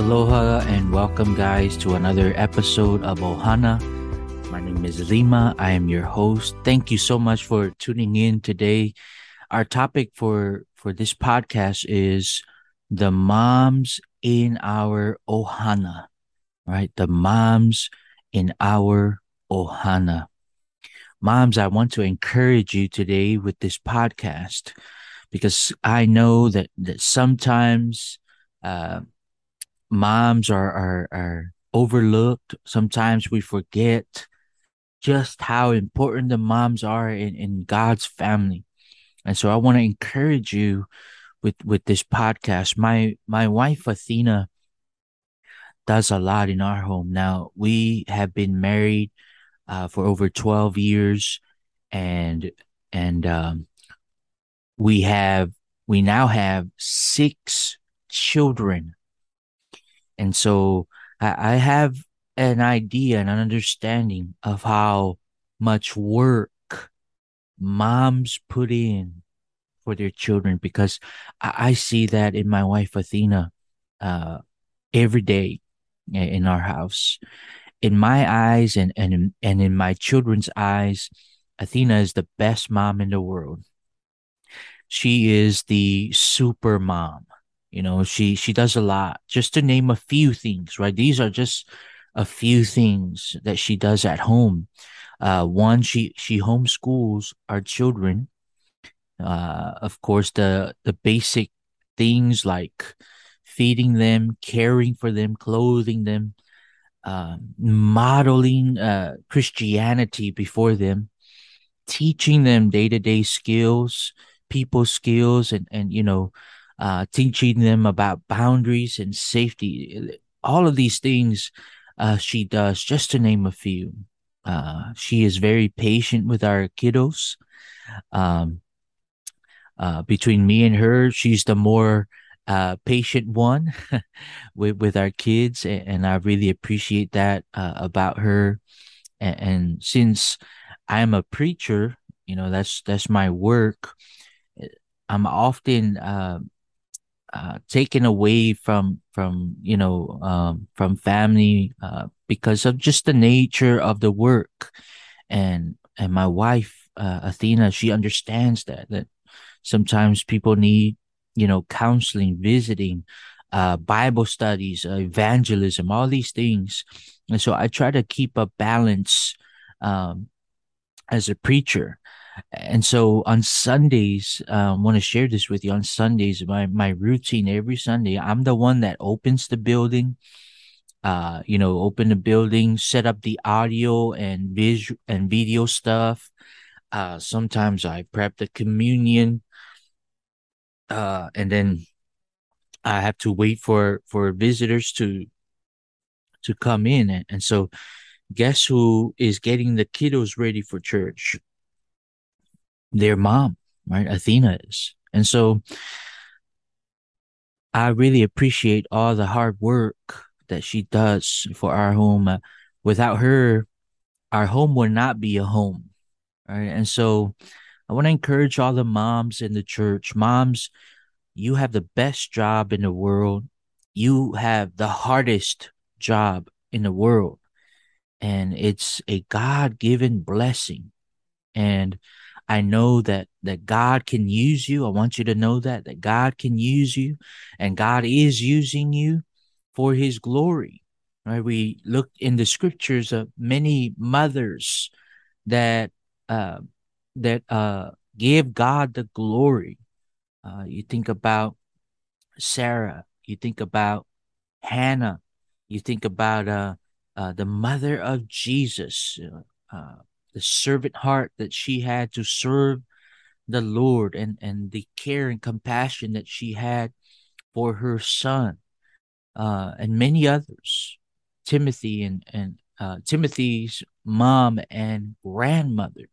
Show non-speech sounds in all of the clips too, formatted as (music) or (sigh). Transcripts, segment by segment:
Aloha and welcome, guys, to another episode of Ohana. My name is Lima. I am your host. Thank you so much for tuning in today. Our topic for for this podcast is the moms in our Ohana, right? The moms in our Ohana. Moms, I want to encourage you today with this podcast because I know that, that sometimes uh, moms are, are, are overlooked. Sometimes we forget just how important the moms are in, in God's family. And so I want to encourage you with, with this podcast. My, my wife, Athena, does a lot in our home. Now we have been married, uh, for over 12 years and, and, um, we have, we now have six children. And so I, I have an idea and an understanding of how much work moms put in for their children because I, I see that in my wife Athena uh, every day in our house. In my eyes and and and in my children's eyes, Athena is the best mom in the world. She is the super mom. You know, she she does a lot. Just to name a few things, right? These are just a few things that she does at home. Uh, one, she she homeschools our children. Uh, of course, the the basic things like feeding them, caring for them, clothing them, uh, modeling uh, Christianity before them, teaching them day to day skills, people skills, and and you know, uh, teaching them about boundaries and safety. All of these things uh, she does, just to name a few. Uh, she is very patient with our kiddos. Um, uh, between me and her, she's the more uh, patient one (laughs) with with our kids, and, and I really appreciate that uh, about her. And, and since I am a preacher, you know that's that's my work. I'm often uh, taken away from from you know um, from family uh, because of just the nature of the work. And and my wife uh, Athena she understands that that sometimes people need you know counseling visiting uh, Bible studies uh, evangelism all these things. And so I try to keep a balance um, as a preacher and so on Sundays, I um, want to share this with you. On Sundays, my my routine every Sunday, I'm the one that opens the building. Uh, you know, open the building, set up the audio and visual and video stuff. Uh, sometimes I prep the communion. Uh, and then I have to wait for for visitors to to come in, and, and so guess who is getting the kiddos ready for church? Their mom, right? Athena is. And so I really appreciate all the hard work that she does for our home. Uh, without her, our home would not be a home, right? And so I want to encourage all the moms in the church. Moms, you have the best job in the world. You have the hardest job in the world. And it's a God given blessing. And I know that that God can use you. I want you to know that that God can use you and God is using you for his glory. Right? We look in the scriptures of many mothers that uh, that uh, give God the glory. Uh, you think about Sarah, you think about Hannah, you think about uh, uh, the mother of Jesus, uh, the servant heart that she had to serve the Lord and, and the care and compassion that she had for her son uh, and many others. Timothy and, and uh, Timothy's mom and grandmother.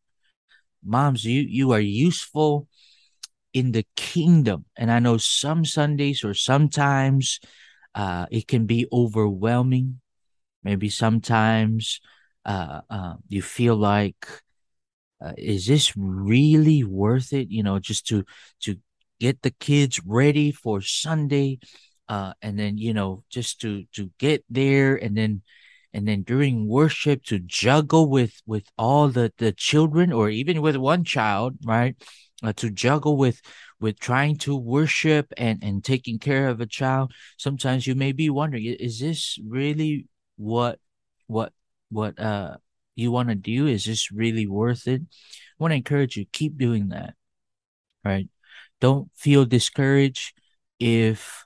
Moms, you, you are useful in the kingdom. And I know some Sundays or sometimes uh, it can be overwhelming. Maybe sometimes uh, uh, you feel like uh, is this really worth it? You know just to to get the kids ready for sunday uh, and then you know just to to get there and then and then during worship to juggle with with all the the children or even with one child right? Uh, to juggle with with trying to worship and and taking care of a child. Sometimes you may be wondering is this really what what what uh you want to do is this really worth it i want to encourage you keep doing that right don't feel discouraged if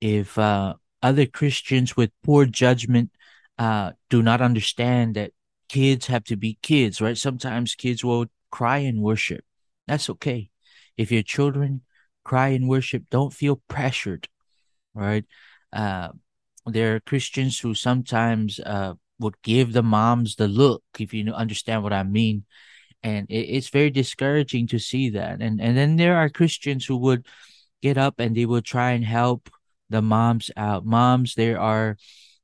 if uh, other Christians with poor judgment uh, do not understand that kids have to be kids, right? Sometimes kids will cry in worship. That's okay. If your children cry in worship, don't feel pressured, right? Uh, there are Christians who sometimes uh, would give the moms the look, if you understand what I mean. And it, it's very discouraging to see that. And and then there are Christians who would get up and they will try and help the moms out. Moms, there are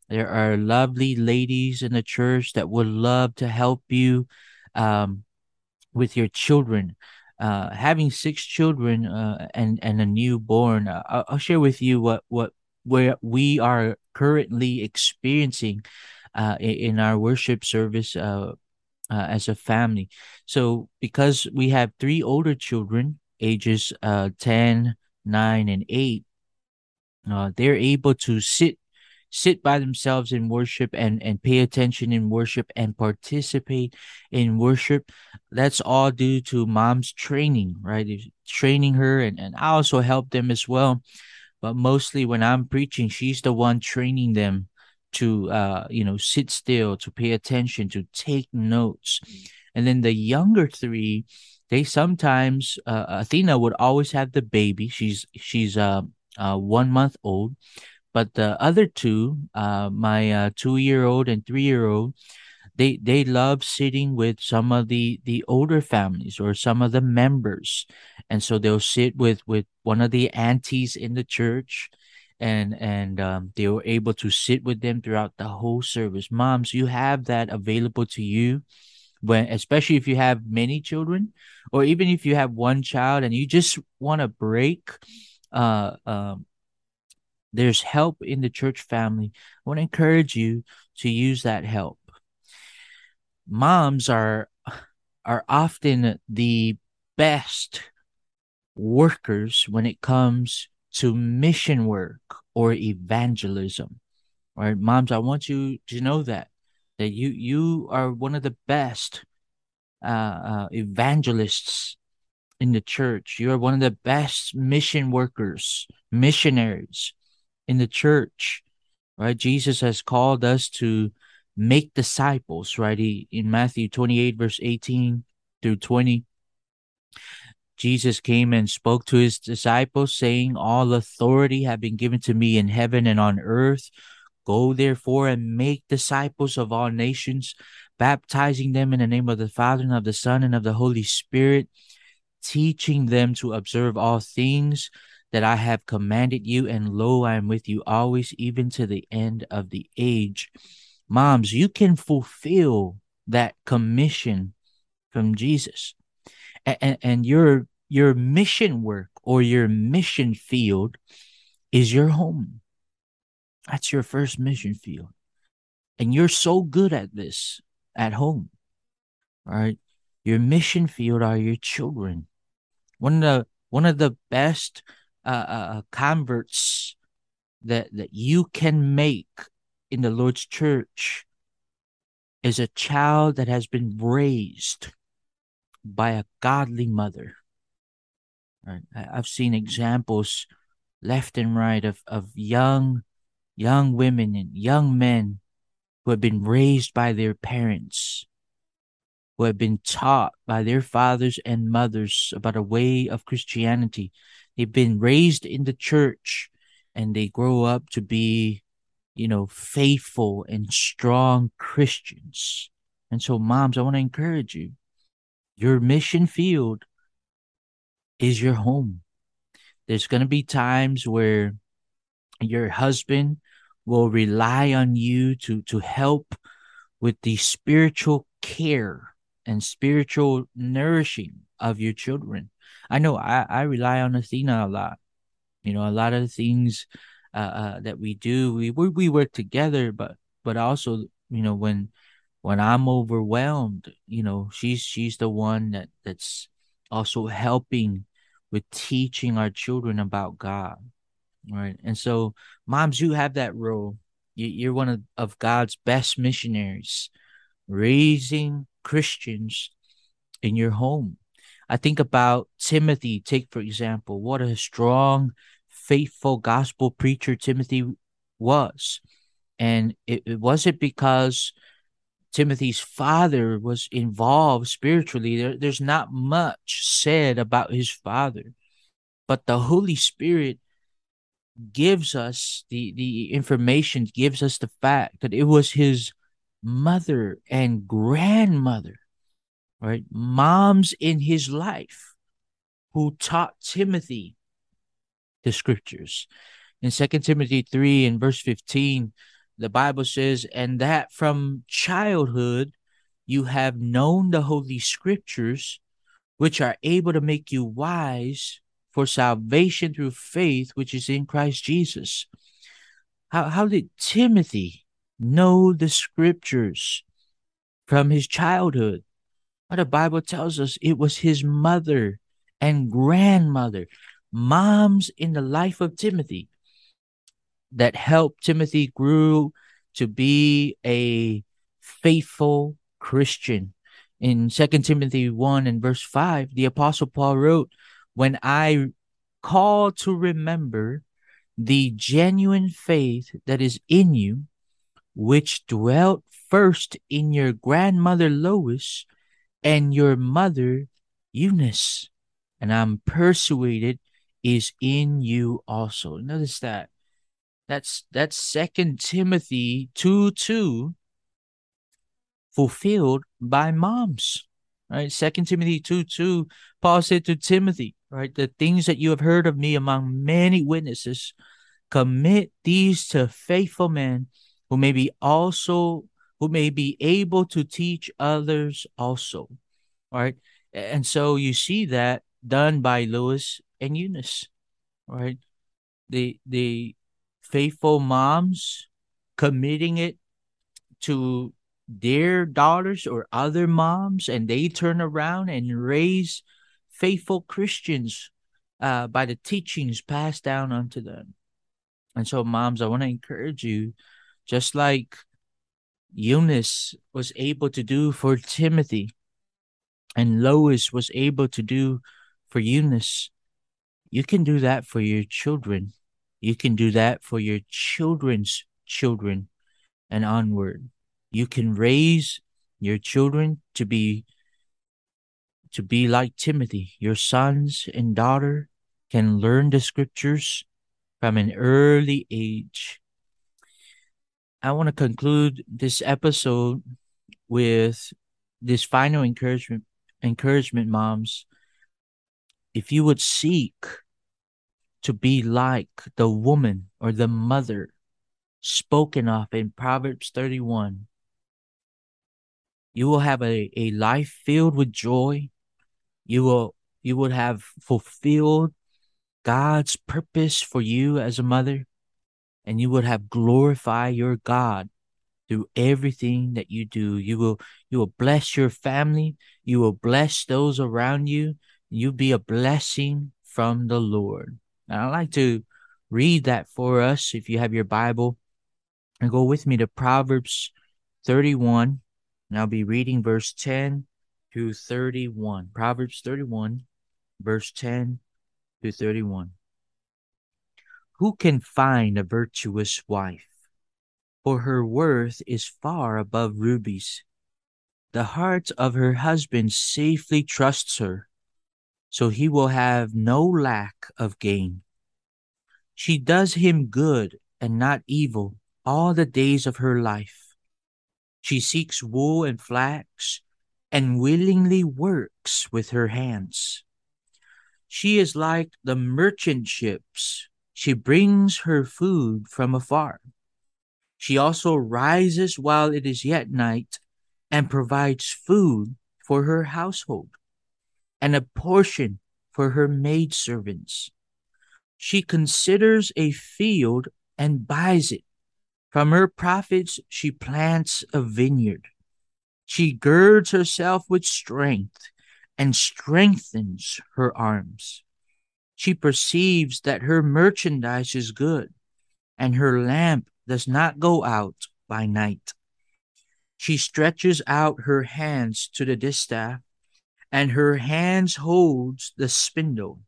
there are lovely ladies in the church that would love to help you um, with your children. Uh, having six children uh, and and a newborn, uh, I'll, share with you what what where we are currently experiencing uh, in, our worship service uh, uh, as a family. So because we have three older children, ages uh, 10, 9, and 8, uh, they're able to sit sit by themselves in worship and and pay attention in worship and participate in worship. That's all due to mom's training right? Training her and, and i also help them as well. But mostly when i'm preaching she's the one training them to uh you know sit still to pay attention to take notes. And then the younger three they sometimes uh, athena would always have the baby. She's she's uh uh, one month old. But the other two, uh, my uh, two year old and three year old, they they love sitting with some of the the older families or some of the members, and so they'll sit with with one of the aunties in the church, and and um, they were able to sit with them throughout the whole service. Moms, you have that available to you when especially if you have many children or even if you have one child and you just want to break uh, um, there's help in the church family. I want to encourage you to use that help. Moms are are often the best workers when it comes to mission work or evangelism. Right, moms, I want you to know that that you you are one of the best uh, uh, evangelists in the church. You are one of the best mission workers, missionaries in the church, right? Jesus has called us to make disciples, right? He, in Matthew 28, verse 18 through 20, Jesus came and spoke to his disciples, saying, All authority have been given to me in heaven and on earth. Go therefore and make disciples of all nations, baptizing them in the name of the Father and of the Son and of the Holy Spirit teaching them to observe all things that I have commanded you, and lo, I am with you always, even to the end of the age. Moms, you can fulfill that commission from Jesus. And, and your your mission work or your mission field is your home. That's your first mission field. And you're so good at this at home. Right? Your mission field are your children one of the one of the best uh, uh, uh, converts that that you can make in the Lord's church is a child that has been raised by a godly mother. Right? I've seen examples left and right of, of young young women and young men who have been raised by their parents who have been taught by their fathers and mothers about a way of Christianity. They've been raised in the church and they grow up to be, you know, faithful and strong Christians. And so, moms, I want to encourage you your mission field is your home. There's going to be times where your husband will rely on you to, to help with the spiritual care and spiritual nourishing of your children. I know I, I rely on Athena a lot. You know, a lot of the things uh, uh, that we do. We, we we work together, but but also you know when when I'm overwhelmed, you know she's she's the one that that's also helping with teaching our children about God, right? And so, moms, you have that role. You, are one of, of God's best missionaries, raising Christians in your home. I think about Timothy, take for example, what a strong, faithful gospel preacher Timothy was. And it, it wasn't because Timothy's father was involved spiritually. There, there's not much said about his father, but the Holy Spirit gives us the, the information, gives us the fact that it was his mother and grandmother right? Moms in his life who taught Timothy the scriptures. In Second Timothy 3 and verse 15, the Bible says, And that from childhood you have known the holy scriptures, which are able to make you wise for salvation through faith, which is in Christ Jesus. How, how did Timothy know the scriptures from his childhood? But the Bible tells us it was his mother and grandmother, moms in the life of Timothy, that helped Timothy grew to be a faithful Christian. In Second Timothy 1 and verse 5, the Apostle Paul wrote, When I call to remember the genuine faith that is in you, which dwelt first in your grandmother Lois and your mother Eunice, and I'm persuaded is in you also. Notice that. That's that's second Timothy 2 2 fulfilled by moms. Right? Second Timothy 2 2, Paul said to Timothy, right, the things that you have heard of me among many witnesses, commit these to faithful men who may be also who may be able to teach others also. Right. And so you see that done by Lois and Eunice. Right. The the faithful moms committing it to their daughters or other moms, and they turn around and raise faithful Christians uh, by the teachings passed down unto them. And so, moms, I want to encourage you, just like Eunice was able to do for Timothy, and Lois was able to do for Eunice, you can do that for your children. You can do that for your children's children and onward. You can raise your children to be to be like Timothy. Your sons and daughter can learn the scriptures from an early age. I want to conclude this episode with this final encouragement encouragement moms if you would seek to be like the woman or the mother spoken of in Proverbs 31 you will have a, a life filled with joy you will you would have fulfilled God's purpose for you as a mother, and you would have glorified your God through everything that you do. You will you will bless your family, you will bless those around you, you'll be a blessing from the Lord. And I'd like to read that for us if you have your Bible. And go with me to Proverbs 31. And I'll be reading verse 10 to 31. Proverbs 31, verse 10 to 31. Who can find a virtuous wife? For her worth is far above rubies. The heart of her husband safely trusts her, so he will have no lack of gain. She does him good and not evil all the days of her life. She seeks wool and flax and willingly works with her hands. She is like the merchant ships. She brings her food from afar. She also rises while it is yet night and provides food for her household and a portion for her maidservants. She considers a field and buys it. From her profits, she plants a vineyard. She girds herself with strength and strengthens her arms. She perceives that her merchandise is good, and her lamp does not go out by night. She stretches out her hands to the distaff, and her hands holds the spindle.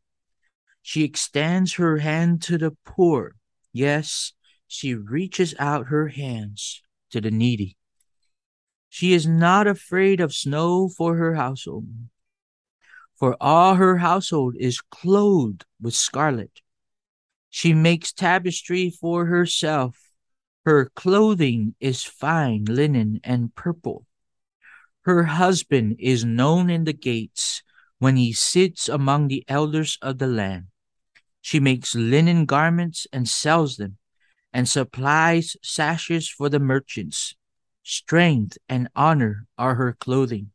She extends her hand to the poor. Yes, she reaches out her hands to the needy. She is not afraid of snow for her household, for all her household is clothed with scarlet. She makes tapestry for herself. Her clothing is fine linen and purple. Her husband is known in the gates when he sits among the elders of the land. She makes linen garments and sells them, and supplies sashes for the merchants. Strength and honor are her clothing.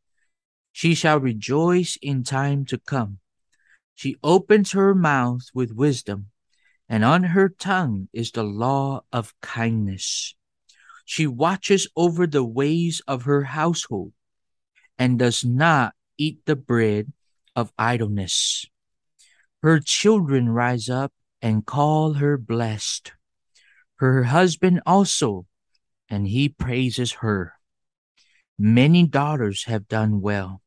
She shall rejoice in time to come. She opens her mouth with wisdom, and on her tongue is the law of kindness. She watches over the ways of her household and does not eat the bread of idleness. Her children rise up and call her blessed. Her husband also, and he praises her. Many daughters have done well,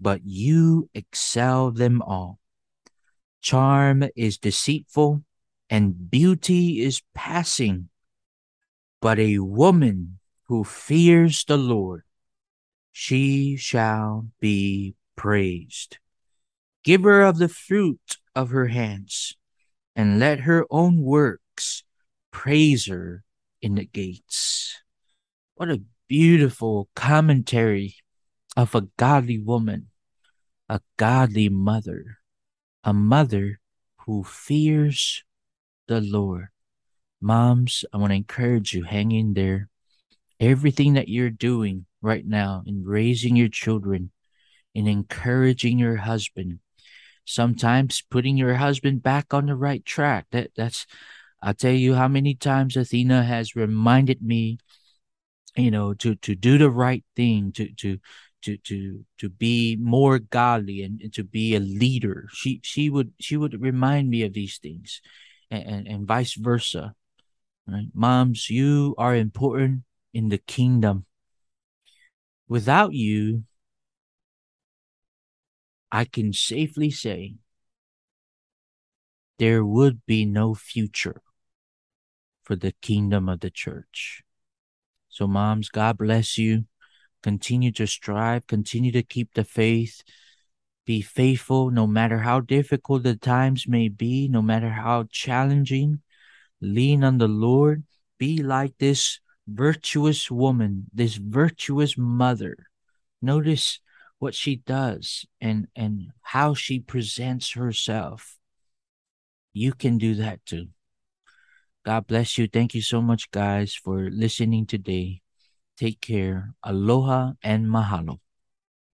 but you excel them all. Charm is deceitful, and beauty is passing, but a woman who fears the Lord, she shall be praised. Give her of the fruit of her hands, and let her own works praise her in the gates. What a beautiful commentary of a godly woman, a godly mother, a mother who fears the Lord. Moms, I want to encourage you, hang in there. Everything that you're doing right now in raising your children, in encouraging your husband, sometimes putting your husband back on the right track. That that's I'll tell you how many times Athena has reminded me, you know, to to do the right thing, to to to to to be more godly and, and to be a leader. She she would she would remind me of these things, and, and, and vice versa. Right? Moms, you are important in the kingdom. Without you, I can safely say there would be no future for the kingdom of the church. So, moms, God bless you. Continue to strive, continue to keep the faith. Be faithful no matter how difficult the times may be, no matter how challenging. Lean on the Lord. Be like this virtuous woman, this virtuous mother. Notice what she does and and how she presents herself. You can do that too. God bless you. Thank you so much guys for listening today. Take care. Aloha and mahalo